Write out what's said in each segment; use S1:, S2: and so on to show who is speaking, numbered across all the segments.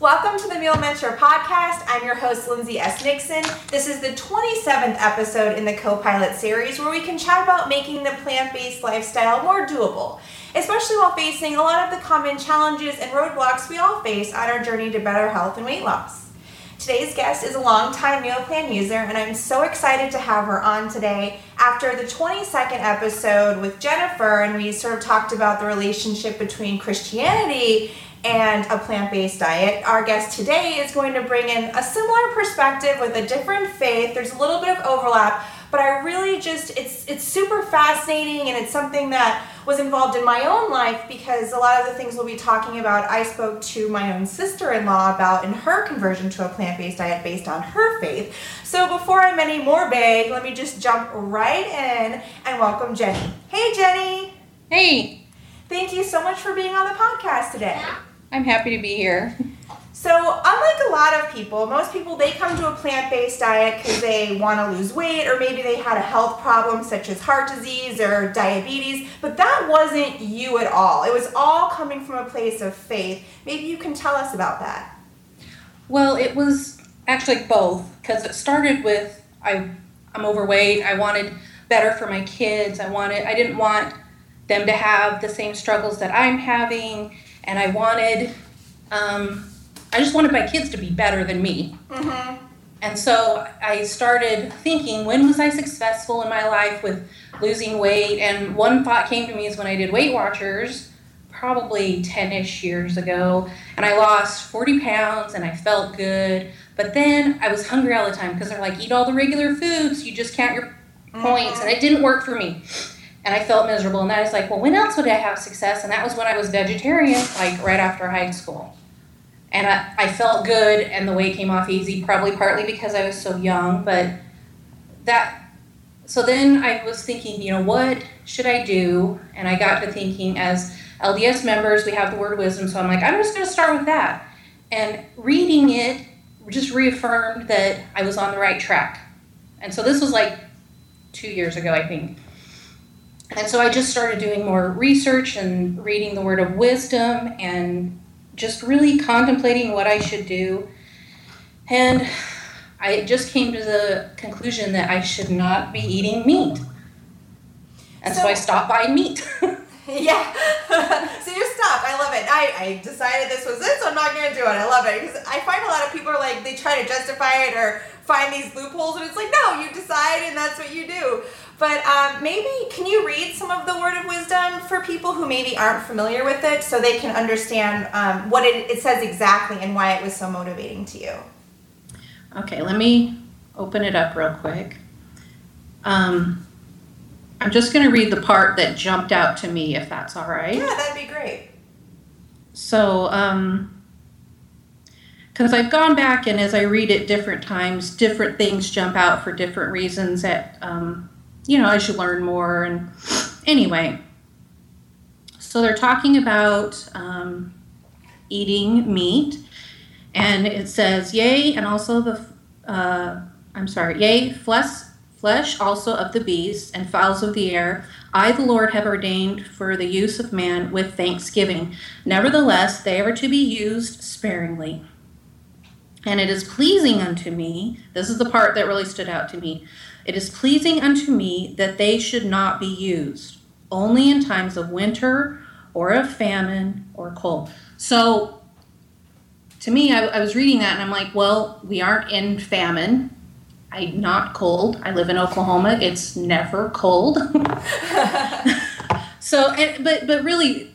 S1: Welcome to the Meal Mentor podcast. I'm your host, Lindsay S. Nixon. This is the 27th episode in the co pilot series where we can chat about making the plant based lifestyle more doable, especially while facing a lot of the common challenges and roadblocks we all face on our journey to better health and weight loss. Today's guest is a longtime meal plan user, and I'm so excited to have her on today after the 22nd episode with Jennifer, and we sort of talked about the relationship between Christianity and a plant based diet. Our guest today is going to bring in a similar perspective with a different faith. There's a little bit of overlap, but I really just it's it's super fascinating and it's something that was involved in my own life because a lot of the things we'll be talking about I spoke to my own sister-in-law about in her conversion to a plant-based diet based on her faith. So before I'm any more big, let me just jump right in and welcome Jenny. Hey Jenny.
S2: Hey.
S1: Thank you so much for being on the podcast today.
S2: I'm happy to be here.
S1: So, unlike a lot of people, most people they come to a plant-based diet because they want to lose weight or maybe they had a health problem such as heart disease or diabetes, but that wasn't you at all. It was all coming from a place of faith. Maybe you can tell us about that.
S2: Well, it was actually both because it started with I I'm overweight. I wanted better for my kids. I wanted I didn't want them to have the same struggles that I'm having and I wanted, um, I just wanted my kids to be better than me. Mm-hmm. And so I started thinking, when was I successful in my life with losing weight? And one thought came to me is when I did Weight Watchers, probably 10 ish years ago, and I lost 40 pounds and I felt good. But then I was hungry all the time because they're like, eat all the regular foods, you just count your points. Mm-hmm. And it didn't work for me and I felt miserable. And I was like, well, when else would I have success? And that was when I was vegetarian, like right after high school. And I, I felt good, and the weight came off easy, probably partly because I was so young. But that, so then I was thinking, you know, what should I do? And I got to thinking, as LDS members, we have the word wisdom. So I'm like, I'm just going to start with that. And reading it just reaffirmed that I was on the right track. And so this was like two years ago, I think. And so I just started doing more research and reading the word of wisdom and just really contemplating what I should do. And I just came to the conclusion that I should not be eating meat. And so, so I stopped buying meat.
S1: yeah. so you stopped. I love it. I, I decided this was it, so I'm not going to do it. I love it. Because I find a lot of people are like, they try to justify it or find these loopholes, and it's like, no, you decide and that's what you do. But um, maybe can you read some of the word of wisdom for people who maybe aren't familiar with it so they can understand um, what it, it says exactly and why it was so motivating to you?
S2: Okay, let me open it up real quick. Um, I'm just going to read the part that jumped out to me, if that's all right.
S1: Yeah, that'd be great.
S2: So, um, because I've gone back and as I read it different times, different things jump out for different reasons at um, you know, as you learn more. And anyway, so they're talking about um, eating meat, and it says, "Yea, and also the, uh, I'm sorry, yea, flesh, flesh also of the beasts and fowls of the air." I, the Lord, have ordained for the use of man with thanksgiving. Nevertheless, they are to be used sparingly. And it is pleasing unto me, this is the part that really stood out to me, it is pleasing unto me that they should not be used, only in times of winter or of famine or cold. So, to me, I, I was reading that and I'm like, well, we aren't in famine. I'm not cold. I live in Oklahoma. It's never cold. so, and, but but really,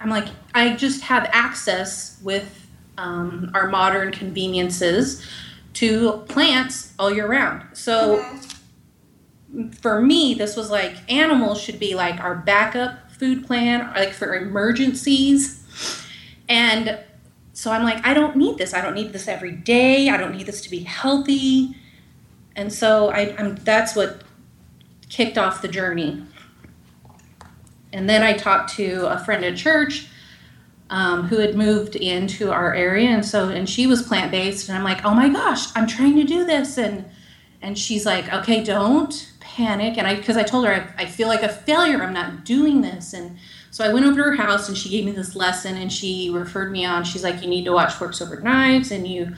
S2: I'm like, I just have access with um, our modern conveniences to plants all year round. So. Mm-hmm for me, this was like animals should be like our backup food plan, like for emergencies. And so I'm like, I don't need this. I don't need this every day. I don't need this to be healthy. And so I, I'm, that's what kicked off the journey. And then I talked to a friend at church um, who had moved into our area, and so and she was plant based, and I'm like, oh my gosh, I'm trying to do this, and and she's like, okay, don't panic and i because i told her I, I, feel like a failure i'm not doing this and So I went over to her house and she gave me this lesson and she referred me on. She's like, you need to watch Forks Over Knives and you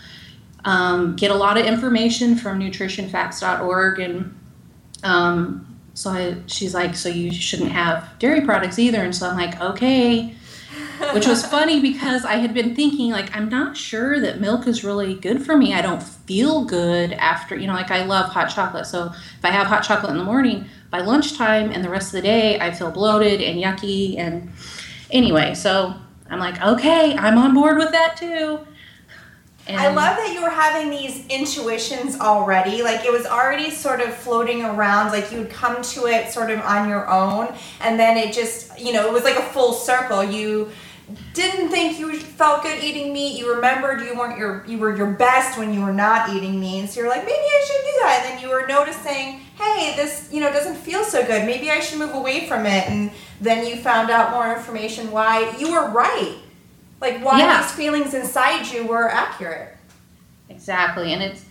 S2: um, get a lot of information from nutritionfacts.org. And um, so I, she's like, so you shouldn't have dairy products either. And so I'm like, okay. Which was funny because I had been thinking, like, I'm not sure that milk is really good for me. I don't feel good after, you know, like I love hot chocolate. So if I have hot chocolate in the morning, by lunchtime and the rest of the day, I feel bloated and yucky. And anyway, so I'm like, okay, I'm on board with that too.
S1: And I love that you were having these intuitions already. Like it was already sort of floating around, like you would come to it sort of on your own. And then it just, you know, it was like a full circle. You didn't think you felt good eating meat. You remembered you weren't your you were your best when you were not eating meat. So you're like, maybe I should do that. And then you were noticing, hey, this you know doesn't feel so good. Maybe I should move away from it. And then you found out more information why you were right. Like why yeah. these feelings inside you were accurate.
S2: Exactly, and it's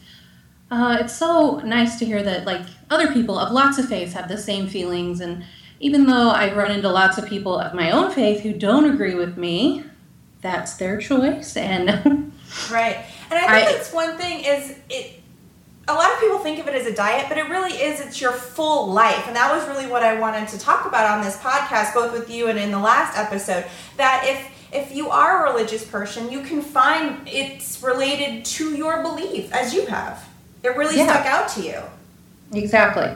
S2: uh, it's so nice to hear that like other people of lots of faiths have the same feelings and even though I run into lots of people of my own faith who don't agree with me, that's their choice. And
S1: right, and I think I, that's one thing is it. A lot of people think of it as a diet, but it really is. It's your full life, and that was really what I wanted to talk about on this podcast, both with you and in the last episode. That if if you are a religious person, you can find it's related to your belief as you have. It really yeah. stuck out to you.
S2: Exactly.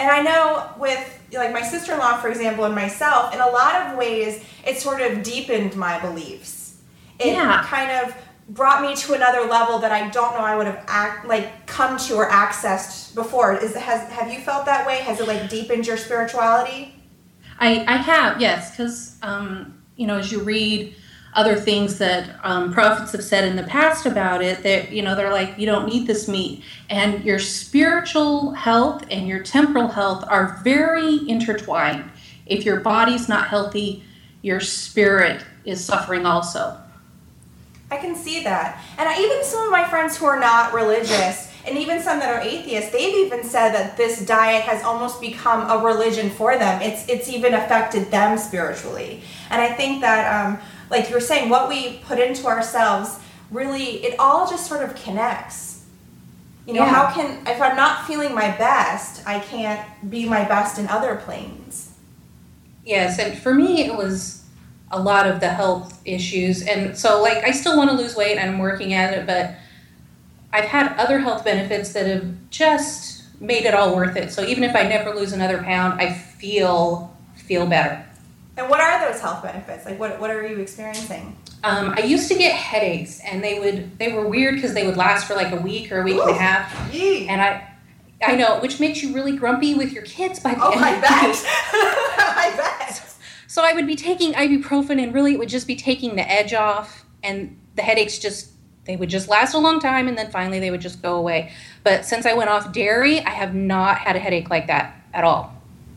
S1: And I know with like my sister-in-law for example and myself in a lot of ways it sort of deepened my beliefs. It yeah. kind of brought me to another level that i don't know i would have act like come to or accessed before. Is has have you felt that way? Has it like deepened your spirituality?
S2: I i have yes because um you know as you read other things that um, prophets have said in the past about it that you know they're like you don't need this meat. And your spiritual health and your temporal health are very intertwined. If your body's not healthy your spirit is suffering also.
S1: I can see that. And I, even some of my friends who are not religious and even some that are atheists they've even said that this diet has almost become a religion for them. It's it's even affected them spiritually. And i think that um, like you were saying, what we put into ourselves really, it all just sort of connects. You know, yeah. how can, if I'm not feeling my best, I can't be my best in other planes.
S2: Yes, and for me, it was a lot of the health issues. And so, like, I still want to lose weight and I'm working at it, but I've had other health benefits that have just made it all worth it. So even if I never lose another pound, I feel feel better.
S1: And what are those health benefits? Like, what, what are you experiencing?
S2: Um, I used to get headaches, and they would they were weird because they would last for like a week or a week Ooh, and a half. And I I know, which makes you really grumpy with your kids by the
S1: oh,
S2: end.
S1: I bet. I bet.
S2: So I would be taking ibuprofen, and really it would just be taking the edge off, and the headaches just they would just last a long time, and then finally they would just go away. But since I went off dairy, I have not had a headache like that at all.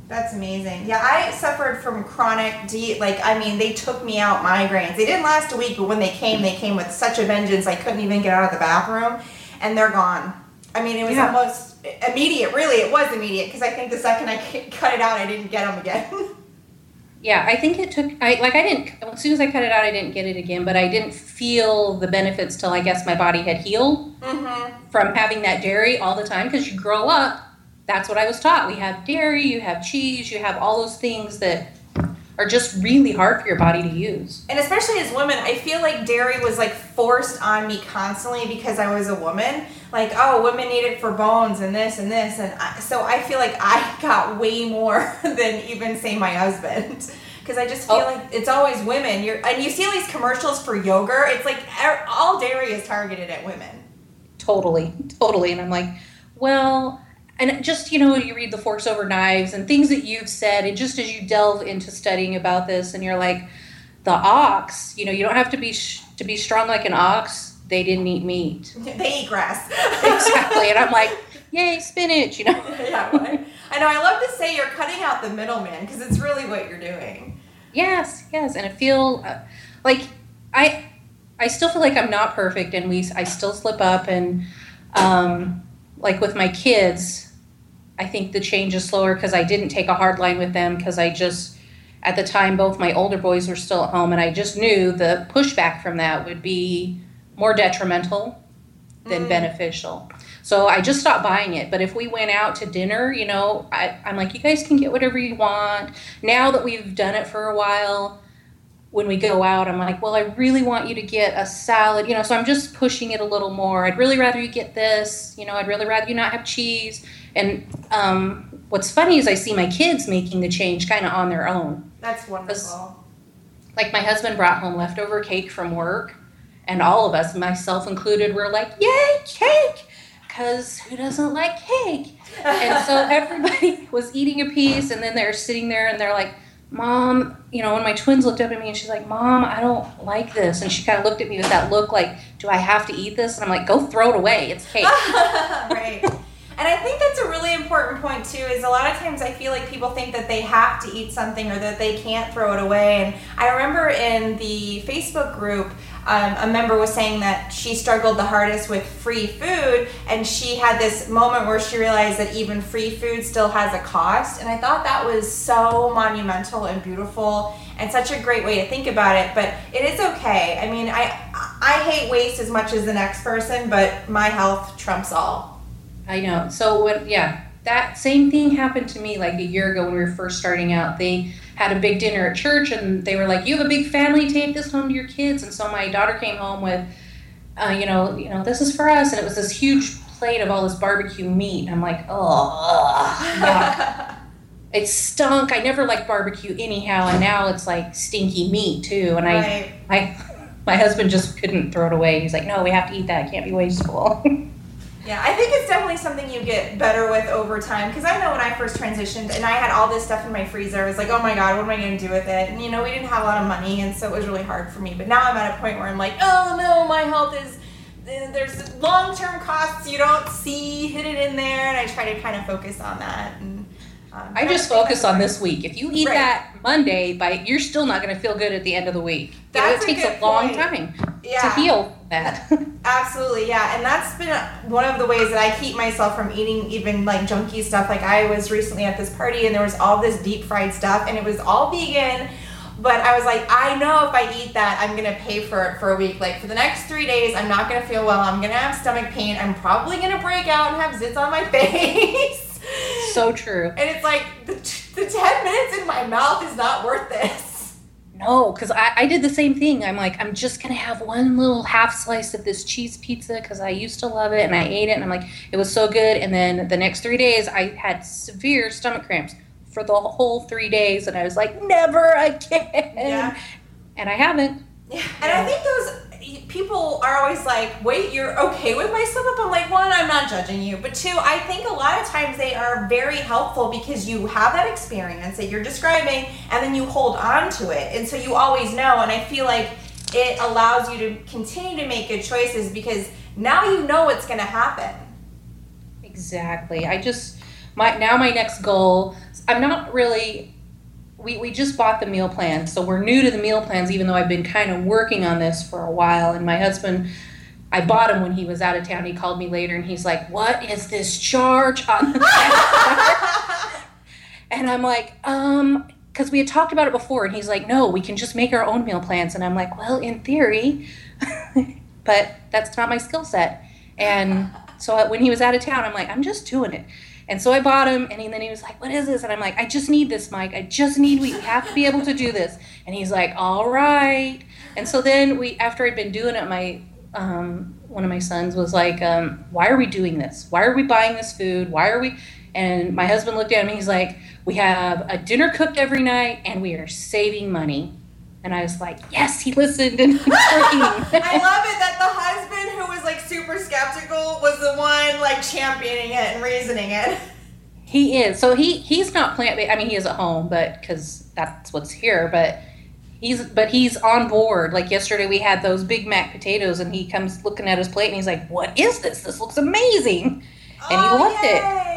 S1: That's amazing. Yeah, I suffered from chronic deep. Like, I mean, they took me out migraines. They didn't last a week, but when they came, they came with such a vengeance. I couldn't even get out of the bathroom, and they're gone. I mean, it was yeah. almost immediate. Really, it was immediate because I think the second I cut it out, I didn't get them again.
S2: yeah, I think it took. I like I didn't. As soon as I cut it out, I didn't get it again. But I didn't feel the benefits till I guess my body had healed mm-hmm. from having that dairy all the time. Because you grow up that's what I was taught. We have dairy, you have cheese, you have all those things that are just really hard for your body to use.
S1: And especially as women, I feel like dairy was like forced on me constantly because I was a woman. Like, oh, women need it for bones and this and this. And I, so I feel like I got way more than even, say, my husband. Because I just feel oh. like it's always women. You're, and you see all these commercials for yogurt. It's like all dairy is targeted at women.
S2: Totally, totally. And I'm like, well, and just you know you read the forks over knives and things that you've said and just as you delve into studying about this and you're like the ox you know you don't have to be sh- to be strong like an ox. They didn't eat meat.
S1: They eat grass.
S2: Exactly. And i'm like yay spinach you know?
S1: Yeah i know i love to say you're cutting out the middleman because it's really what you're doing.
S2: Yes yes and i feel uh, like i i still feel like i'm not perfect and we i still slip up and um like with my kids I think the change is slower because I didn't take a hard line with them because I just at the time both my older boys were still at home and I just knew the pushback from that would be more detrimental than
S1: Mm.
S2: beneficial. So I just stopped buying it. But if we went out to dinner, you know, I, I'm like, you guys can get whatever you want. Now that we've done it for a while, when we go out, I'm like, well, I really want you to get a salad, you know, so I'm just pushing it a little more. I'd really rather you get this, you know, I'd really rather you not have cheese. And um, what's funny is I see my kids making the change kind of on their own.
S1: That's wonderful.
S2: Like my husband brought home leftover cake from work, and all of us, myself included, were like, yay, cake! Because who doesn't like cake? And so everybody was eating a piece, and then they're sitting there and they're like, Mom, you know, when my twins looked up at me and she's like, Mom, I don't like this. And she kind of looked at me with that look like, Do I have to eat this? And I'm like, Go throw it away. It's cake.
S1: right. And I think that's a really important point too. Is a lot of times I feel like people think that they have to eat something or that they can't throw it away. And I remember in the Facebook group, um, a member was saying that she struggled the hardest with free food, and she had this moment where she realized that even free food still has a cost. And I thought that was so monumental and beautiful, and such a great way to think about it. But it is okay. I mean, I I hate waste as much as the next person, but my health trumps all.
S2: I know. So when yeah, that same thing happened to me like a year ago when we were first starting out. They had a big dinner at church and they were like, "You have a big family, take this home to your kids." And so my daughter came home with uh, you know, you know, this is for us and it was this huge plate of all this barbecue meat. I'm like, "Oh. It stunk. I never liked barbecue anyhow, and now it's like stinky meat too. And I
S1: Right.
S2: my my husband just couldn't throw it away. He's like, "No, we have to eat that. It can't be wasteful."
S1: Yeah, I think it's definitely something you get better with over time. Because I know when I first transitioned and I had all this stuff in my freezer, I was like, oh my god, what am I going to do with it? And you know, we didn't have a lot of money, and so it was really hard for me. But now I'm at a point where I'm like, oh no, my health is. eh, There's long term costs you don't see hidden in there, and I try to kind of focus on that. And um,
S2: I just focus on this week. If you eat
S1: Right.
S2: that Monday, by you're still not going to feel good at the end of the week. You know, it
S1: a
S2: takes a,
S1: good
S2: long
S1: point.
S2: time
S1: Yeah.
S2: to heal that.
S1: Absolutely, yeah. And that's been one of the ways that I keep myself from eating even like junky stuff. Like I was recently at this party and there was all this deep fried stuff and it was all vegan. But I was like, I know if I eat that, I'm gonna pay for it for a week. Like for the next three days, I'm not gonna feel well. I'm gonna have stomach pain. I'm probably gonna break out and have zits on my face.
S2: So true.
S1: And it's like the, the 10 minutes in my mouth is not worth this.
S2: No, because I, I did the same thing. I'm like, I'm just going to have one little half slice of this cheese pizza because I used to love it and I ate it and I'm like, it was so good. And then the next three days, I had severe stomach cramps for the whole three days. And I was like, never again.
S1: Yeah.
S2: And I haven't.
S1: Yeah. And I think those people are always like, wait, you're okay with my slip up? I'm like, one, I'm not judging you. But two, I think a lot of times they are very helpful because you have that experience that you're describing and then you hold on to it. And so you always know. And I feel like it allows you to continue to make good choices because now you know what's going to happen.
S2: Exactly. I just my now my next goal. I'm not really. We we just bought the meal plan, so we're new to the meal plans. Even though I've been kind of working on this for a while, and my husband. I bought him when he was out of town. He called me later and he's like, What is this charge on the And I'm like, um, because we had talked about it before, and he's like, No, we can just make our own meal plans. And I'm like, Well, in theory, but that's not my skill set. And so when he was out of town, I'm like, I'm just doing it. And so I bought him, and he, then he was like, What is this? And I'm like, I just need this, Mike. I just need, we have to be able to do this. And he's like, All right. And so then we, after I'd been doing it, my, um, one of my sons was like, um, Why are we doing this? Why are we buying this food? Why are we? And my husband looked at me, he's like, We have a dinner cooked every night, and we are saving money. And I was like, Yes, he listened and he's working.
S1: I love it that the husband skeptical was the one like championing it and reasoning it.
S2: He is. So he he's not plant based. I mean, he is at home, but because that's what's here. But he's but he's on board. Like yesterday, we had those Big Mac potatoes, and he comes looking at his plate, and he's like, "What is this? This looks amazing!" And he oh, loved it.
S1: it.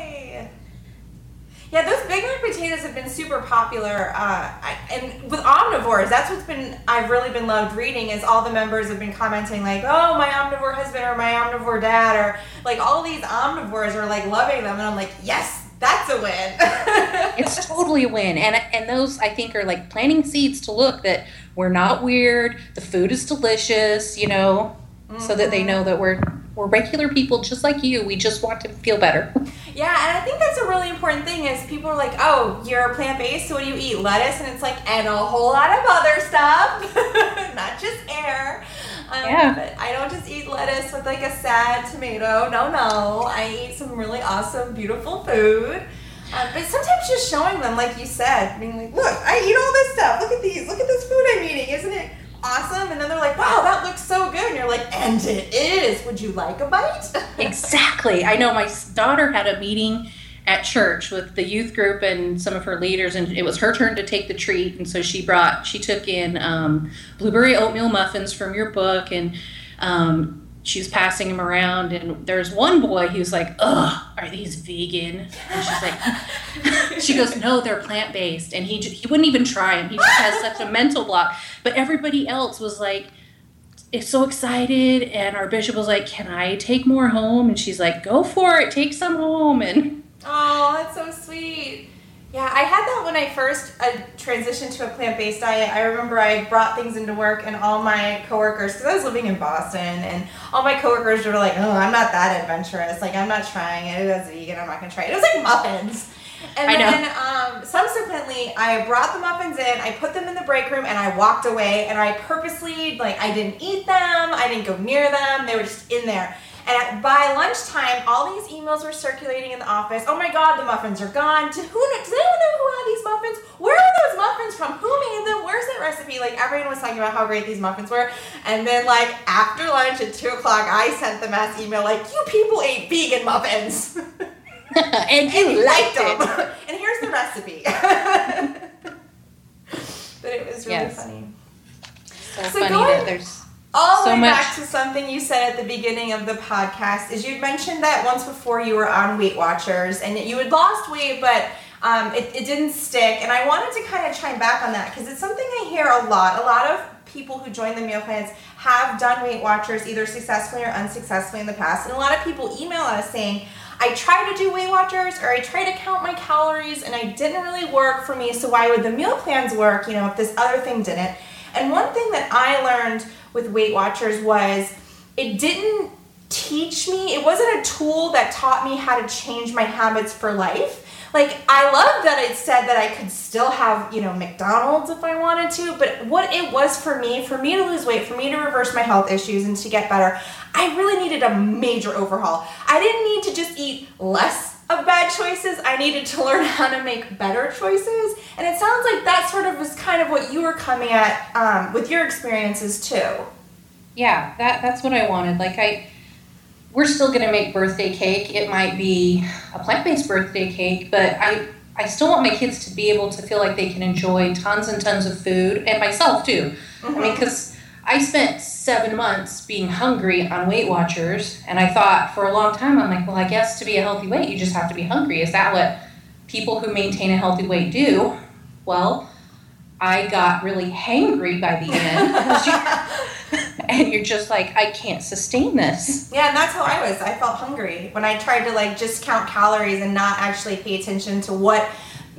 S1: Yeah, those Big Mac potatoes have been super popular, uh, I, and with omnivores, that's what's been I've really been loved reading. Is all the members have been commenting like, "Oh, my omnivore husband or my omnivore dad," or like all these omnivores are like loving them, and I'm like, "Yes, That's a win.
S2: it's totally a win. And and those I think are like planting seeds to look that we're not weird. The food is delicious, you know, mm-hmm. so that they mm-hmm. know that we're we're regular people just like you. We just want to feel better.
S1: Yeah, and I think that's a really important thing is people are like, "Oh, you're plant based, so what do you eat? Lettuce?" And it's like, and a whole lot of other stuff, not just air. Um, yeah. But I don't just eat lettuce with like a sad tomato. No, no. I eat some really awesome, beautiful food. Um, but sometimes just showing them, like you said, being like, look, I eat all this stuff. Look at these. Look at this food I'm eating. Isn't it awesome? And then they're like, wow, that looks so good. And you're like, and it is. Would you like a bite?
S2: exactly. I know my daughter had a meeting at church with the youth group and some of her leaders and it was her turn to take the treat and so she brought she took in um, blueberry oatmeal muffins from your book and um, she was passing him around and there's one boy who's like ugh are these vegan? And she's like she goes no they're plant-based. And he, he wouldn't even try them he just has such a mental block. But everybody else was like is so excited and our bishop was like can i take more home? And she's like go for it. Take some home. And
S1: Oh, that's so sweet. Yeah, I had that when I first uh, transitioned to a plant based diet. I remember I brought things into work, and all my coworkers, because I was living in Boston, and all my coworkers were like, "Oh, I'm not that adventurous. Like, I'm not trying it. Was vegan. I'm not gonna try it." It was like muffins. And I then um, subsequently, I brought the muffins in, I put them in the break room, and I walked away. And I purposely, like, I didn't eat them, I didn't go near them, they were just in there. And by lunchtime, all these emails were circulating in the office. Oh my God, the muffins are gone. To who? Does anyone know who had these muffins? Where are those muffins from? Who made them? Where's that recipe? Like everyone was talking about how great these muffins were. And then like after lunch at two o'clock, I sent the mass email like, "You people ate vegan muffins."
S2: and you and liked them.
S1: and here's the recipe. but it was really yes. funny.
S2: So, so funny going, that there's
S1: all the way much. back to something you said at the beginning of the podcast is you'd mentioned that once before you were on Weight Watchers and you had lost weight, but um, it, it didn't stick. And I wanted to kind of chime back on that because it's something I hear a lot. A lot of people who join the meal plans have done Weight Watchers either successfully or unsuccessfully in the past. And a lot of people email us saying, I tried to do Weight Watchers or I tried to count my calories and I didn't really work for me. So why would the meal plans work, you know, if this other thing didn't? And one thing that I learned with Weight Watchers was it didn't teach me, it wasn't a tool that taught me how to change my habits for life. Like I love that it said that I could still have, you know, McDonald's if I wanted to, but what it was for me, for me to lose weight, for me to reverse my health issues and to get better, I really needed a major overhaul. I didn't need to just eat less of bad choices. I needed to learn how to make better choices. And it sounds like that sort of was kind of what you were coming at um, with your experiences too.
S2: Yeah, that that's what I wanted. Like I we're still going to make birthday cake. It might be a plant-based birthday cake, but I I still want my kids to be able to feel like they can enjoy tons and tons of food and myself too. Mm-hmm. I mean cuz I spent seven months being hungry on Weight Watchers, and I thought for a long time, I'm like, well, I guess to be a healthy weight, you just have to be hungry. Is that what people who maintain a healthy weight do? Well, I got really hangry by the end. and you're just like, I can't sustain this.
S1: Yeah, and that's how I was. I felt hungry when I tried to like just count calories and not actually pay attention to what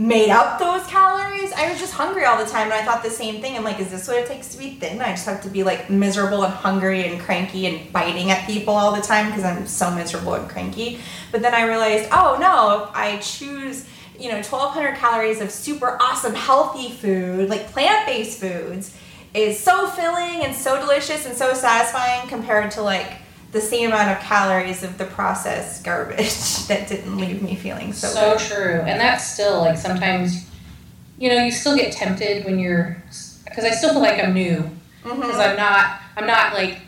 S1: made up those calories. I was just hungry all the time, and I thought the same thing. I'm like, is this what it takes to be thin? I just have to be like miserable and hungry and cranky and biting at people all the time because I'm so miserable and cranky. But then I realized, oh no, if I choose you know 1200 calories of super awesome healthy food like plant-based foods is so filling and so delicious and so satisfying compared to like the same amount of calories of the processed garbage that didn't leave me feeling so
S2: so good. true. And that's still like sometimes you know you still get tempted when you're because i still feel like i'm new. Because mm-hmm. i'm not i'm not like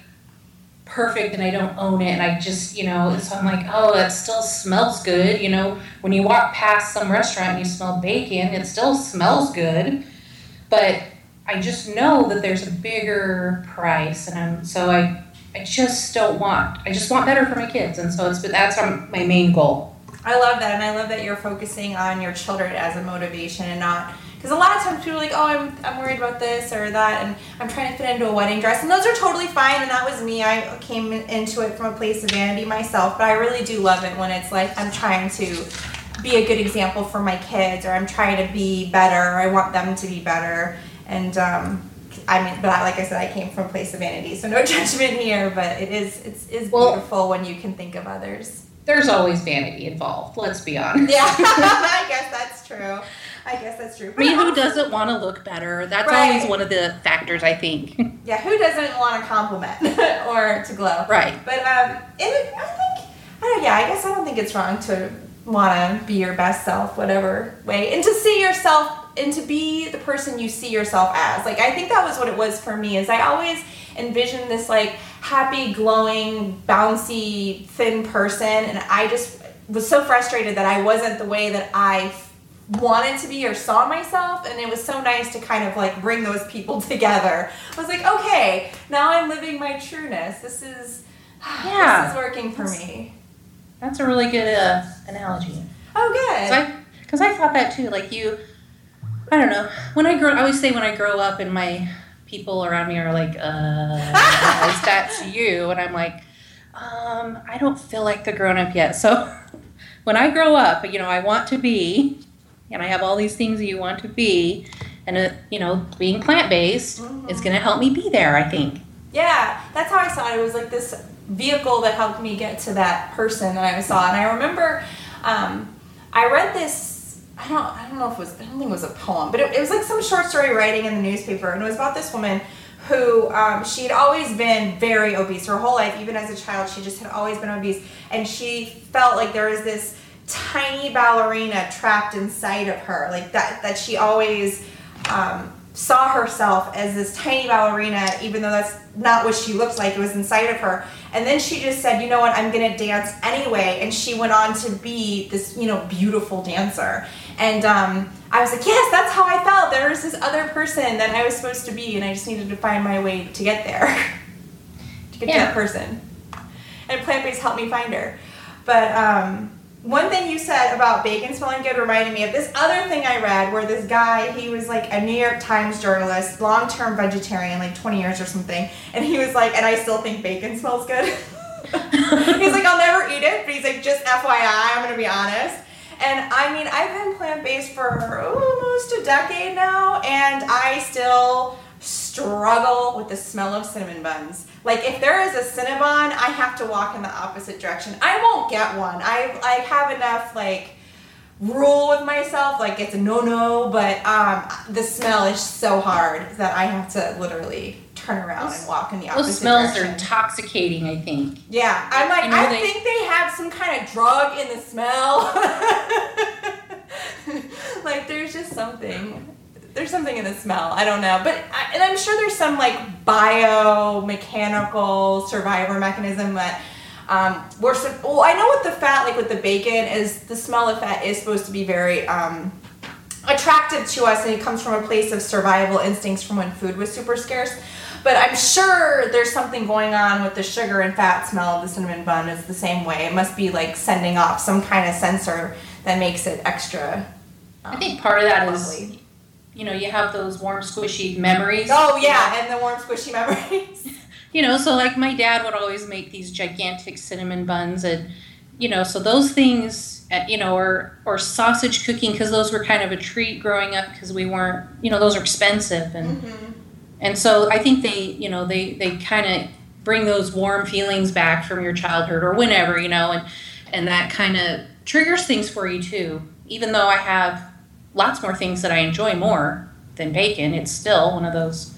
S2: perfect and i don't own it. And i just you know so i'm like oh that still smells good you know. When you walk past some restaurant and you smell bacon it still smells good. But i just know that there's a bigger price and i'm so i I just don't want. I just want better for my kids, and so it's that's my main goal.
S1: I love that, and I love that you're focusing on your children as a motivation and not because a lot of times people are like, oh, I'm, I'm worried about this or that, and I'm trying to fit into a wedding dress, and those are totally fine, and that was me. I came into it from a place of vanity myself, but I really do love it when it's like I'm trying to be a good example for my kids, or I'm trying to be better, or I want them to be better. And um, I mean, but I, like I said, I came from a place of vanity, so no judgment here. But it is it's is
S2: Well-
S1: beautiful when you can think of others.
S2: There's always vanity involved. Let's be honest.
S1: Yeah, I guess that's true. I guess that's true.
S2: I mean, who doesn't want to look better? That's
S1: Right.
S2: always one of the factors, I think.
S1: Yeah, who doesn't want a compliment or to glow?
S2: right.
S1: But um, it, I think I don't. Yeah, I guess I don't think it's wrong to want to be your best self, whatever way, and to see yourself and to be the person you see yourself as. Like I think that was what it was for me. Is I always envisioned this like happy, glowing, bouncy, thin person, and I just was so frustrated that I wasn't the way that I wanted to be or saw myself and it was so nice to kind of like bring those people together i was like okay now i'm living my trueness this is
S2: Yeah.
S1: this is working for me
S2: That's a really good uh, analogy.
S1: oh good
S2: Because I, I thought that too. Like you, I don't know. When I grow, I always say when I grow up and my people around me are like, uh, is that you? And I'm like, um, I don't feel like the grown up yet. So when I grow up, you know, I want to be, and I have all these things you want to be, and uh, you know, being plant based
S1: Mhm.
S2: is going to help me be there. I think.
S1: Yeah, that's how I saw it. It was like this vehicle that helped me get to that person that I saw. And I remember um, I read this. I don't. I don't know if it was. I don't think it was a poem, but it, it was like some short story writing in the newspaper, and it was about this woman who um, she had always been very obese her whole life. Even as a child, she just had always been obese, and she felt like there was this tiny ballerina trapped inside of her, like that. That she always. Um, saw herself as this tiny ballerina, even though that's not what she looks like, it was inside of her. And then she just said, you know what, I'm gonna dance anyway. And she went on to be this, you know, beautiful dancer. And um, I was like, yes, that's how I felt. There was this other person that I was supposed to be, and I just needed to find my way to get there, to get to that person. And plant based helped me find her. But um, one thing you said about bacon smelling good reminded me of this other thing I read where this guy, he was like a New York Times journalist, long term vegetarian, like 20 years or something. And he was like, and I still think bacon smells good. he's like, I'll never eat it, but he's like, just FYI, I'm gonna be honest. And I mean, I've been plant based for almost a decade now, and I still struggle with the smell of cinnamon buns. Like if there is a Cinnabon, I have to walk in the opposite direction. I won't get one. I I have enough like rule with myself, like it's a no no, but um, the smell is so hard that I have to literally turn around and walk in the opposite direction.
S2: Those smells are intoxicating. I think.
S1: Yeah, I'm like, I
S2: they-
S1: think they have some kind of drug in the smell. like, there's just something. There's something in the smell. I don't know, but I, and I'm sure there's some like biomechanical survivor mechanism that um, we're. Well, I know with the fat, like with the bacon, is the smell of fat is supposed to be very. Um, attractive to us and it comes from a place of survival instincts from when food was super scarce. But I'm sure there's something going on with the sugar and fat smell of the cinnamon bun is the same way. It must be like sending off some kind of sensor that makes it extra.
S2: I think part of that is,
S1: lovely.
S2: You know, you have those warm, squishy memories.
S1: Oh yeah, and the warm squishy memories.
S2: You know, so like my dad would always make these gigantic cinnamon buns, and you know, so those things, uh, you know, or or sausage cooking because those were kind of a treat growing up because we weren't, you know, those are expensive, and
S1: Mhm.
S2: and so I think they, you know, they they kind of bring those warm feelings back from your childhood or whenever, you know, and and that kind of triggers things for you too. Even though I have lots more things that I enjoy more than bacon, it's still one of those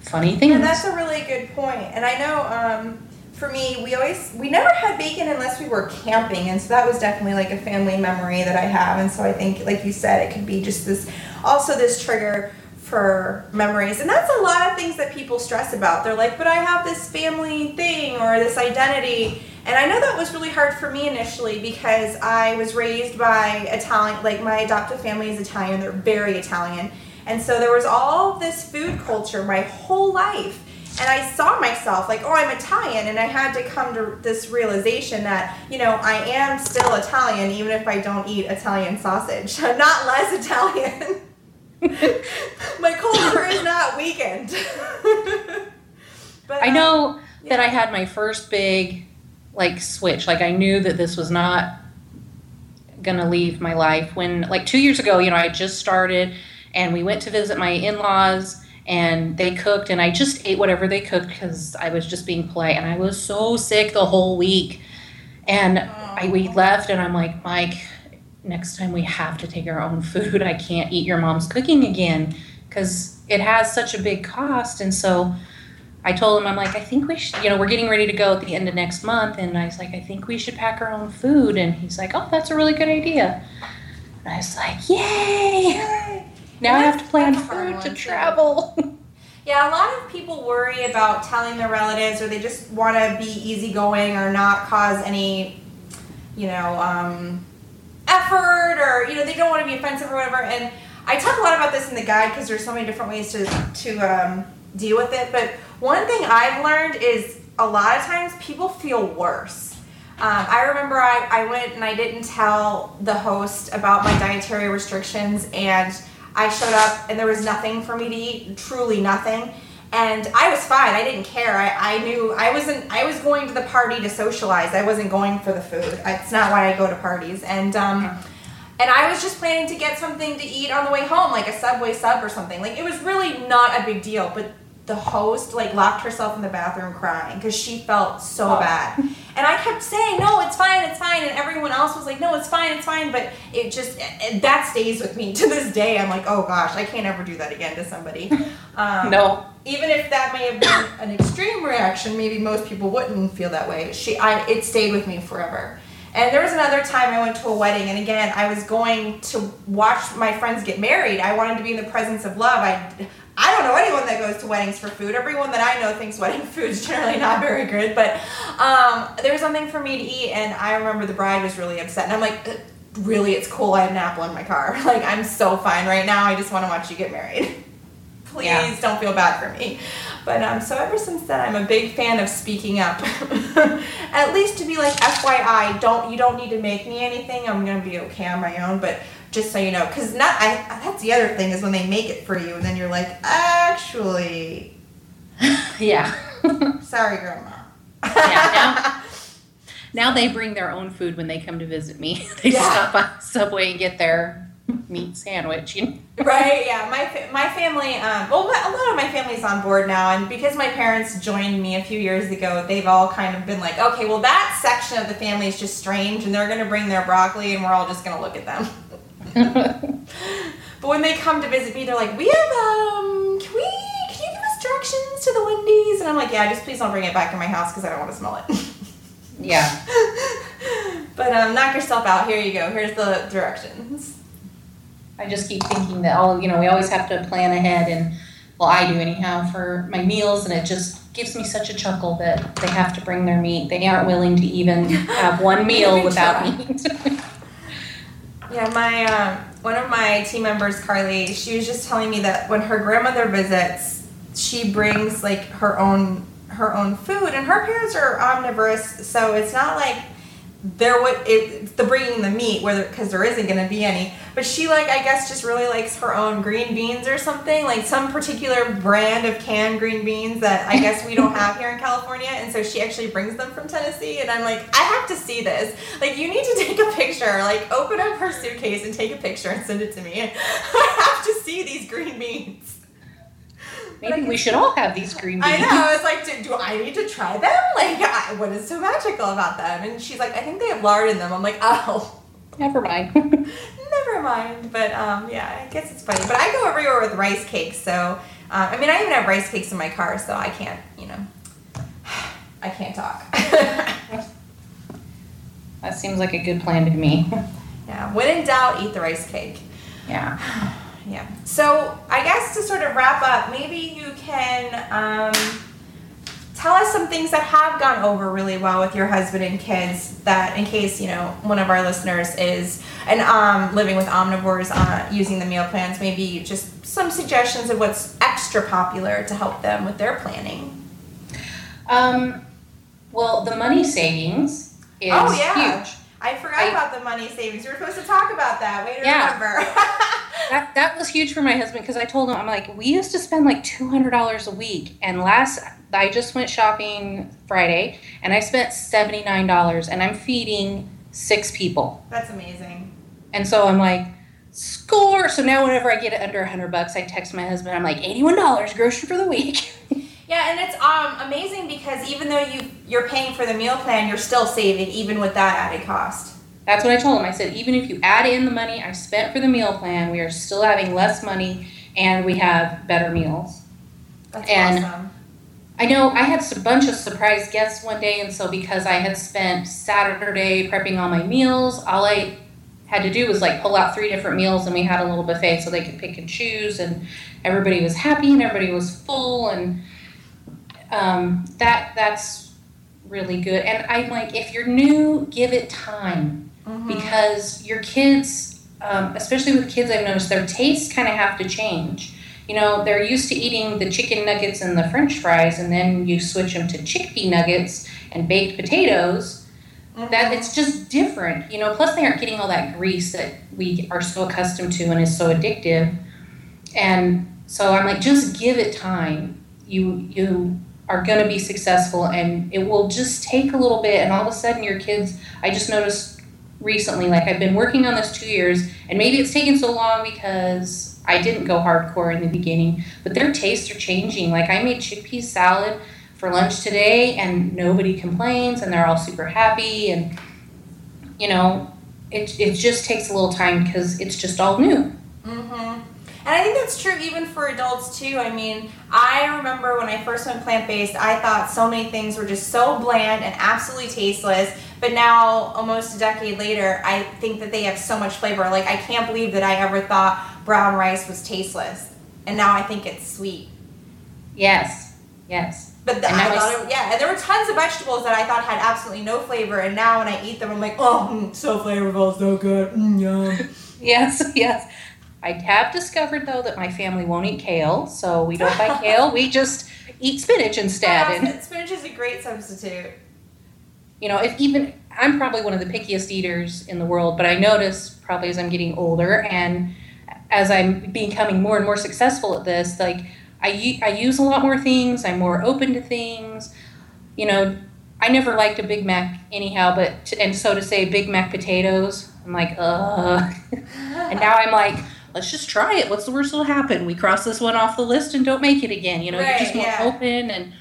S2: funny things.
S1: And that's a really good point. And I know um, for me, we always we never had bacon unless we were camping, and so that was definitely like a family memory that I have. And so I think, like you said, it could be just this also this trigger for memories. And that's a lot of things that people stress about. They're like, but I have this family thing or this identity. And I know that was really hard for me initially because I was raised by Italian, like my adoptive family is Italian, they're very Italian. And so there was all this food culture my whole life. And I saw myself like, oh, I'm Italian. And I had to come to this realization that, you know, I am still Italian even if I don't eat Italian sausage. I'm not less Italian. my culture is not weakened. but
S2: I
S1: um,
S2: know that. I had my first big like switch. Like I knew that this was not gonna leave my life. When like two years ago, you know, I just started, and we went to visit my in-laws, and they cooked, and I just ate whatever they cooked because I was just being polite, and I was so sick the whole week, and I we left, and I'm like, Mike, next time we have to take our own food. I can't eat your mom's cooking again because it has such a big cost, and so. I told him, I'm like, I think we should, you know, we're getting ready to go at the end of next month. And I was like, I think we should pack our own food. And he's like, oh, that's a really good idea. And I was like, yay! Now I have to plan food to travel.
S1: Yeah, a lot of people worry about telling their relatives or they just want to be easygoing or not cause any, you know, um, effort or, you know, they don't want to be offensive or whatever. And I talk a lot about this in the guide because there's so many different ways to, to um, deal with it. But one thing I've learned is a lot of times people feel worse. Um, I remember I, I went and I didn't tell the host about my dietary restrictions, and I showed up and there was nothing for me to eat, truly nothing. And I was fine. I didn't care. I, I knew I wasn't. I was going to the party to socialize. I wasn't going for the food. It's not why I go to parties. And um, and I was just planning to get something to eat on the way home, like a Subway sub or something. Like it was really not a big deal. But the host like locked herself in the bathroom crying because she felt so
S2: Oh.
S1: bad and i kept saying no it's fine it's fine and everyone else was like no it's fine it's fine but it just it, that stays with me to this day i'm like oh gosh i can't ever do that again to somebody um,
S2: no.
S1: even if that may have been an extreme reaction maybe most people wouldn't feel that way she i it stayed with me forever and there was another time I went to a wedding, and again, I was going to watch my friends get married. I wanted to be in the presence of love. I, I don't know anyone that goes to weddings for food. Everyone that I know thinks wedding food is generally not very good, but um, there was something for me to eat, and I remember the bride was really upset, and I'm like, "Uh, really, it's cool. I have an apple in my car. Like, I'm so fine right now. I just want to watch you get married. Please
S2: Yeah.
S1: don't feel bad for me. But um, so ever since then, I'm a big fan of speaking up. At least to be like, FYI, don't you don't need to make me anything. I'm gonna be okay on my own. But just so you know, because not I. That's the other thing is when they make it for you, and then you're like, actually,
S2: Yeah.
S1: sorry, grandma.
S2: Yeah, now they bring their own food when they come to visit me. They
S1: Yeah.
S2: stop by Subway and get their meat sandwich. You know?
S1: right yeah my my family um well a lot of my family's on board now and because my parents joined me a few years ago they've all kind of been like okay well that section of the family is just strange and they're going to bring their broccoli and we're all just going to look at them but when they come to visit me they're like we have um can we can you give us directions to the wendy's and i'm like yeah just please don't bring it back in my house because i don't want to smell it
S2: yeah.
S1: but um knock yourself out here you go here's the directions
S2: I just keep thinking that all you know we always have to plan ahead, and well, I do anyhow for my meals, and it just gives me such a chuckle that they have to bring their meat. They aren't willing to even have one meal without meat.
S1: Yeah, my um, one of my team members, Carly, she was just telling me that when her grandmother visits, she brings like her own her own food, and her parents are omnivorous, so it's not like there would it the bringing the meat whether because there isn't going to be any. But she like i guess just really likes her own green beans or something like some particular brand of canned green beans that i guess we don't have here in california. And so she actually brings them from tennessee and i'm like i have to see this. Like you need to take a picture. Like open up her suitcase and take a picture and send it to me. I have to see these green beans
S2: Maybe we should all have these green beans.
S1: I know. I was like, do, do I need to try them? Like, I, what is so magical about them? And she's like, I think they have lard in them. I'm like, oh,
S2: Never mind.
S1: never mind. But um, yeah, I guess it's funny. But I go everywhere with rice cakes. So, uh, I mean, I even have rice cakes in my car, so I can't, you know, I can't talk.
S2: that seems like a good plan to me.
S1: yeah. When in doubt, eat the rice cake.
S2: Yeah.
S1: Yeah. So I guess to sort of wrap up, maybe you can um, tell us some things that have gone over really well with your husband and kids. That in case you know one of our listeners is and um, living with omnivores uh, using the meal plans, maybe just some suggestions of what's extra popular to help them with their planning.
S2: Um, well, the money savings is
S1: Oh, yeah.
S2: huge.
S1: I forgot
S2: I-
S1: about the money savings. We were supposed to talk about that. Way to
S2: Yeah.
S1: remember.
S2: That that was huge for my husband because I told him I'm like we used to spend like two hundred dollars a week, and last I just went shopping Friday and I spent seventy nine dollars, and I'm feeding six people.
S1: That's amazing.
S2: And so I'm like, score. So now whenever I get it under a hundred bucks, I text my husband. I'm like, eighty-one dollars grocery for the week.
S1: Yeah, and it's um amazing because even though you you're paying for the meal plan, you're still saving even with that added cost.
S2: That's what I told him. I said, even if you add in the money I spent for the meal plan, we are still having less money and we have better meals.
S1: That's
S2: And-
S1: awesome.
S2: I know I had a bunch of surprise guests one day, and so because I had spent Saturday prepping all my meals, all I had to do was like pull out three different meals, and we had a little buffet so they could pick and choose, and everybody was happy and everybody was full, and um, that that's really good. And I'm like, if you're new, give it time
S1: Mhm.
S2: because your kids, um, especially with kids, I've noticed their tastes kind of have to change. You know, they're used to eating the chicken nuggets and the french fries, and then you switch them to chickpea nuggets and baked potatoes. That
S1: Mhm.
S2: it's just different, you know. Plus, they aren't getting all that grease that we are so accustomed to and is so addictive. And so I'm like, just give it time. You you are going to be successful, and it will just take a little bit. And all of a sudden, your kids. I just noticed recently, like I've been working on this two years, and maybe it's taken so long because I didn't go hardcore in the beginning, but their tastes are changing. Like I made chickpea salad for lunch today, and nobody complains, and they're all super happy, and you know, it it just takes a little time because it's just all new.
S1: Mm-hmm. And I think that's true even for adults too. I mean, I remember when I first went plant based, I thought so many things were just so bland and absolutely tasteless. But now, almost a decade later, I think that they have so much flavor. Like, I can't believe that I ever thought brown rice was tasteless. And now I think it's sweet.
S2: Yes, yes.
S1: But the, I thought it, yeah, and there were tons of vegetables that I thought had absolutely no flavor. And now when I eat them, I'm like, oh, mm, so flavorful, so good, mm, yum.
S2: Yes, yes. I have discovered though that my family won't eat kale, so we don't buy kale. We just eat spinach instead. And
S1: Yeah, spinach is a great substitute.
S2: you know, if even I'm probably one of the pickiest eaters in the world, but I notice probably as I'm getting older and as I'm becoming more and more successful at this, like I, I use a lot more things. I'm more open to things. You know, I never liked a Big Mac anyhow, but to, and so to say Big Mac potatoes, I'm like, uh. and now I'm like, let's just try it. What's the worst that'll happen? We cross this one off the list and don't make it again. You know, you're just
S1: Right,
S2: more
S1: yeah.
S2: open and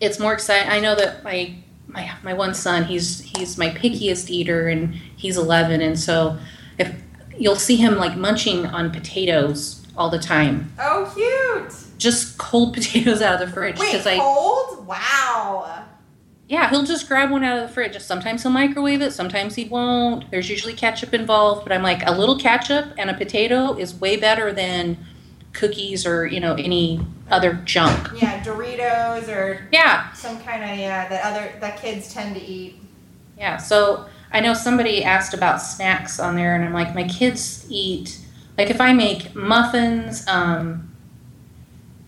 S2: it's more exciting. I know that my my my one son, he's he's my pickiest eater and he's 11 and so if you'll see him like munching on potatoes all the time.
S1: Oh, cute.
S2: Just cold potatoes out of the fridge
S1: Wait,
S2: I
S1: cold? Wow.
S2: Yeah, he'll just grab one out of the fridge. Just sometimes he'll microwave it, sometimes he won't. There's usually ketchup involved, but I'm like, a little ketchup and a potato is way better than cookies or, you know, any other junk.
S1: Yeah, Doritos or
S2: Yeah,
S1: some kind of yeah that other that kids tend to eat.
S2: yeah. So I know somebody asked about snacks on there, and I'm like, my kids eat, like, if I make muffins, um,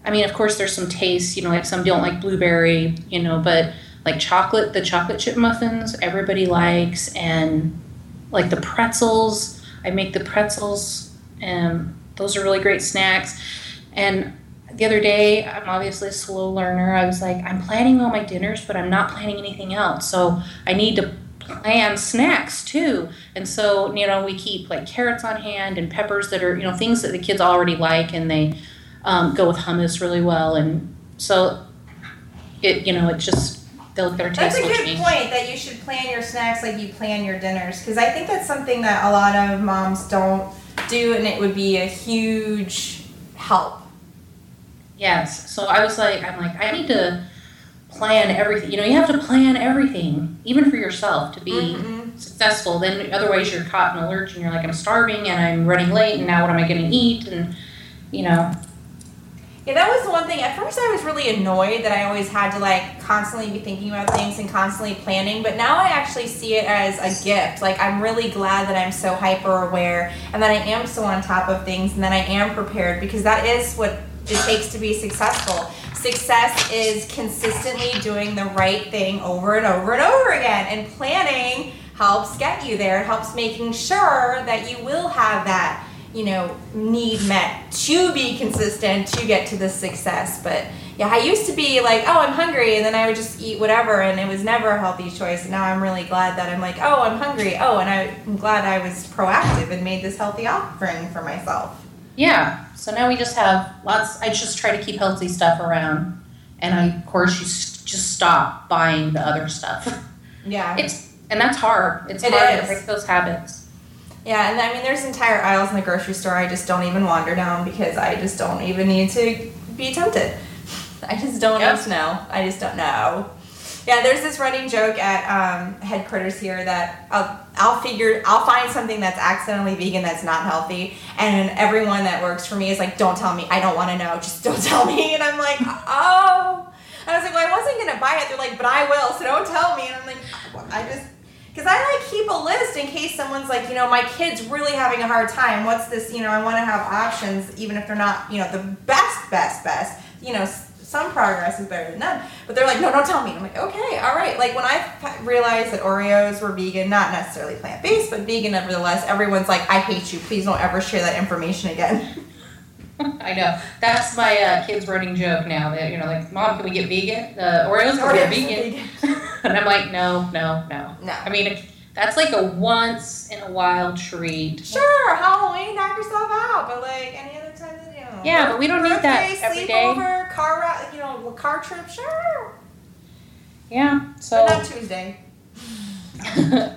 S2: I mean, of course, there's some tastes, you know, like some don't like blueberry, you know, but like chocolate, the chocolate chip muffins, everybody likes, and like the pretzels, I make the pretzels, and those are really great snacks. And the other day, I'm obviously a slow learner. I was like, I'm planning all my dinners, but I'm not planning anything else. So I need to plan snacks too. And so, you know, we keep like carrots on hand and peppers that are, you know, things that the kids already like and they um, go with hummus really well. And so it, you know, it just,
S1: That's a
S2: will
S1: good
S2: change.
S1: point that you should plan your snacks like you plan your dinners because I think that's something that a lot of moms don't do and it would be a huge help.
S2: Yes. So I was like, I'm like, I need to plan everything. You know, you have to plan everything, even for yourself, to be
S1: Mhm.
S2: successful. Then otherwise, you're caught in a lurch, and you're like, I'm starving, and I'm running late, and now what am I going to eat? And you know,
S1: Yeah, that was the one thing. At first, I was really annoyed that I always had to like constantly be thinking about things and constantly planning. But now I actually see it as a gift. Like I'm really glad that I'm so hyper aware and that I am so on top of things and that I am prepared because that is what it takes to be successful. Success is consistently doing the right thing over and over and over again, and planning helps get you there. It helps making sure that you will have that you know, need met to be consistent to get to the success. But yeah, I used to be like, oh, I'm hungry, and then I would just eat whatever, and it was never a healthy choice. And now I'm really glad that I'm like, oh, I'm hungry. Oh, and I'm glad I was proactive and made this healthy offering for myself.
S2: Yeah. So now we just have lots. I just try to keep healthy stuff around, and I, of course, you just stop buying the other stuff.
S1: Yeah.
S2: It's and that's hard. It's
S1: It
S2: hard
S1: is.
S2: to break those habits.
S1: Yeah, and I mean, there's entire aisles in the grocery store I just don't even wander down because I just don't even need to be tempted. I just don't
S2: Yep.
S1: know. I just don't know. Yeah, there's this running joke at um, headquarters here that I'll, I'll figure I'll find something that's accidentally vegan that's not healthy, and everyone that works for me is like, "Don't tell me. I don't want to know. Just don't tell me." And I'm like, "Oh." I was like, "Well, I wasn't gonna buy it." They're like, "But I will, so don't tell me." And I'm like, "I just." Because I like keep a list in case someone's like, you know, my kid's really having a hard time. What's this? You know, I want to have options, even if they're not, you know, the best, best, best. You know, some progress is better than none. But they're like, no, don't tell me. I'm like, okay, all right. Like when I realized that Oreos were vegan, not necessarily plant based, but vegan nevertheless, everyone's like, I hate you. Please don't ever share that information again.
S2: I know. That's my uh, kids' running joke now. That you know, like, mom, can we get vegan? Uh, Oreos, can we get vegan? and I'm like, no, no, no.
S1: No.
S2: I mean, that's like a once in a while treat.
S1: Sure, Halloween, knock yourself out. But like any other time, you know.
S2: Yeah, but we don't need that every day.
S1: sleepover, car ride, you know, car trip, sure.
S2: Yeah.
S1: But
S2: So
S1: not Tuesday.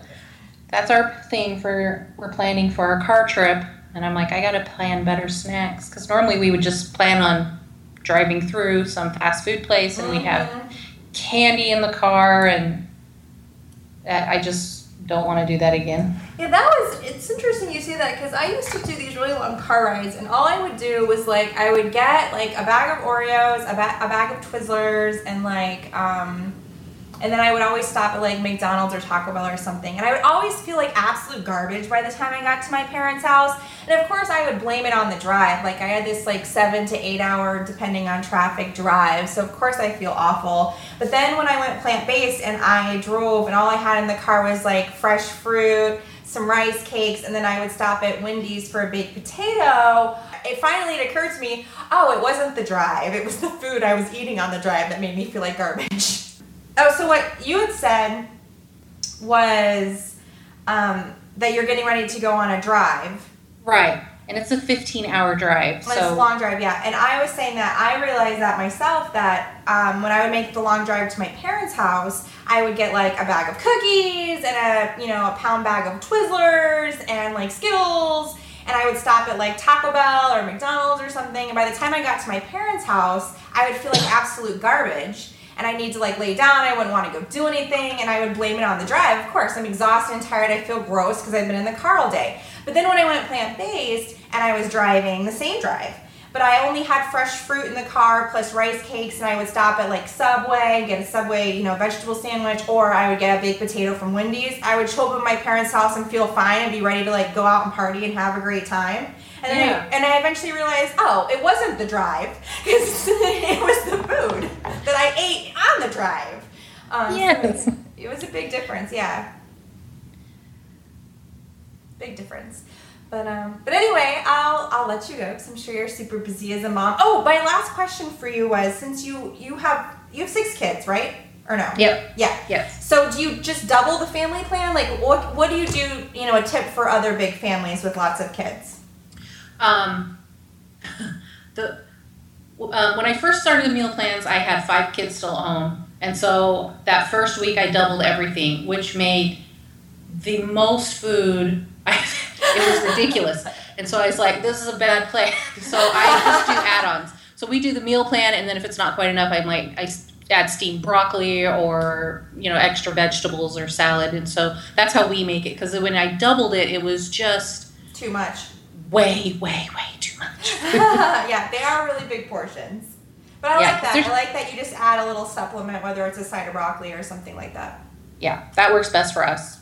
S2: that's our thing for we're planning for our car trip. And I'm like, I gotta plan better snacks because normally we would just plan on driving through some fast food place and we'd have
S1: Mhm.
S2: candy in the car and I just don't want to do that again.
S1: Yeah, that was. It's interesting you say that because I used to do these really long car rides, and all I would do was like I would get like a bag of Oreos, a, ba- a bag of Twizzlers, and like um, and then I would always stop at like McDonald's or Taco Bell or something, and I would always feel like absolute garbage by the time I got to my parents' house. And of course, I would blame it on the drive. Like I had this like seven to eight hour, depending on traffic, drive. So of course I feel awful. But then when I went plant based and I drove, and all I had in the car was like fresh fruit, some rice cakes, and then I would stop at Wendy's for a baked potato. It finally it occurred to me, oh, it wasn't the drive. It was the food I was eating on the drive that made me feel like garbage. Oh, so what you had said was um, that you're getting ready to go on a drive.
S2: Right. And it's a 15 hour drive.
S1: It's a
S2: So
S1: long drive, yeah. And I was saying that I realized that myself that um, when I would make the long drive to my parents' house, I would get like a bag of cookies and a you know a pound bag of Twizzlers and like Skittles, and I would stop at like Taco Bell or McDonald's or something. And by the time I got to my parents' house, I would feel like absolute garbage. And I need to like lay down. I wouldn't want to go do anything, and I would blame it on the drive. Of course, I'm exhausted and tired. I feel gross because I've been in the car all day. But then when I went plant based and I was driving the same drive, but I only had fresh fruit in the car plus rice cakes, and I would stop at like Subway, get a Subway, you know, vegetable sandwich, or I would get a baked potato from Wendy's. I would show up at my parents' house and feel fine and be ready to like go out and party and have a great time. And
S2: Yeah.
S1: I, and I eventually realized, oh, it wasn't the drive because it was the food that I ate on the drive. Um, so
S2: Yes.
S1: it was a big difference, yeah. Big difference. But um, but anyway, I'll I'll let you go because I'm sure you're super busy as a mom. Oh, my last question for you was since you you have you have six kids, right? Or no?
S2: Yep.
S1: Yeah.
S2: Yes.
S1: So do you just double the family plan? Like what what do you do? You know, a tip for other big families with lots of kids.
S2: Um, the um, when I first started the meal plans, I had five kids still at home, and so that first week I doubled everything, which made the most food. it was ridiculous, and so I was like, "This is a bad plan." So I just do add-ons. So we do the meal plan, and then if it's not quite enough, I might I add steamed broccoli or you know extra vegetables or salad, and so that's how we make it. Because when I doubled it, it was just
S1: Too much.
S2: Way, way, way too much.
S1: yeah, they are really big portions. But I
S2: Yeah,
S1: like that. I like that you just add a little supplement, whether it's a side of broccoli or something like that.
S2: Yeah, that works best for us.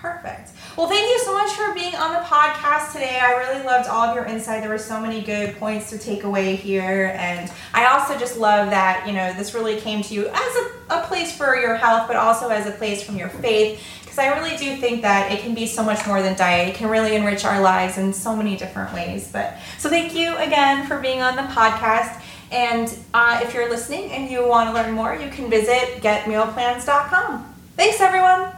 S1: Perfect. Well, thank you so much for being on the podcast today. I really loved all of your insight. There were so many good points to take away here. And I also just love that, you know, this really came to you as a, a place for your health, but also as a place from your faith. Because I really do think that it can be so much more than diet. It can really enrich our lives in so many different ways. But so thank you again for being on the podcast. And uh, if you're listening and you want to learn more, you can visit getmealplans.com. Thanks, everyone.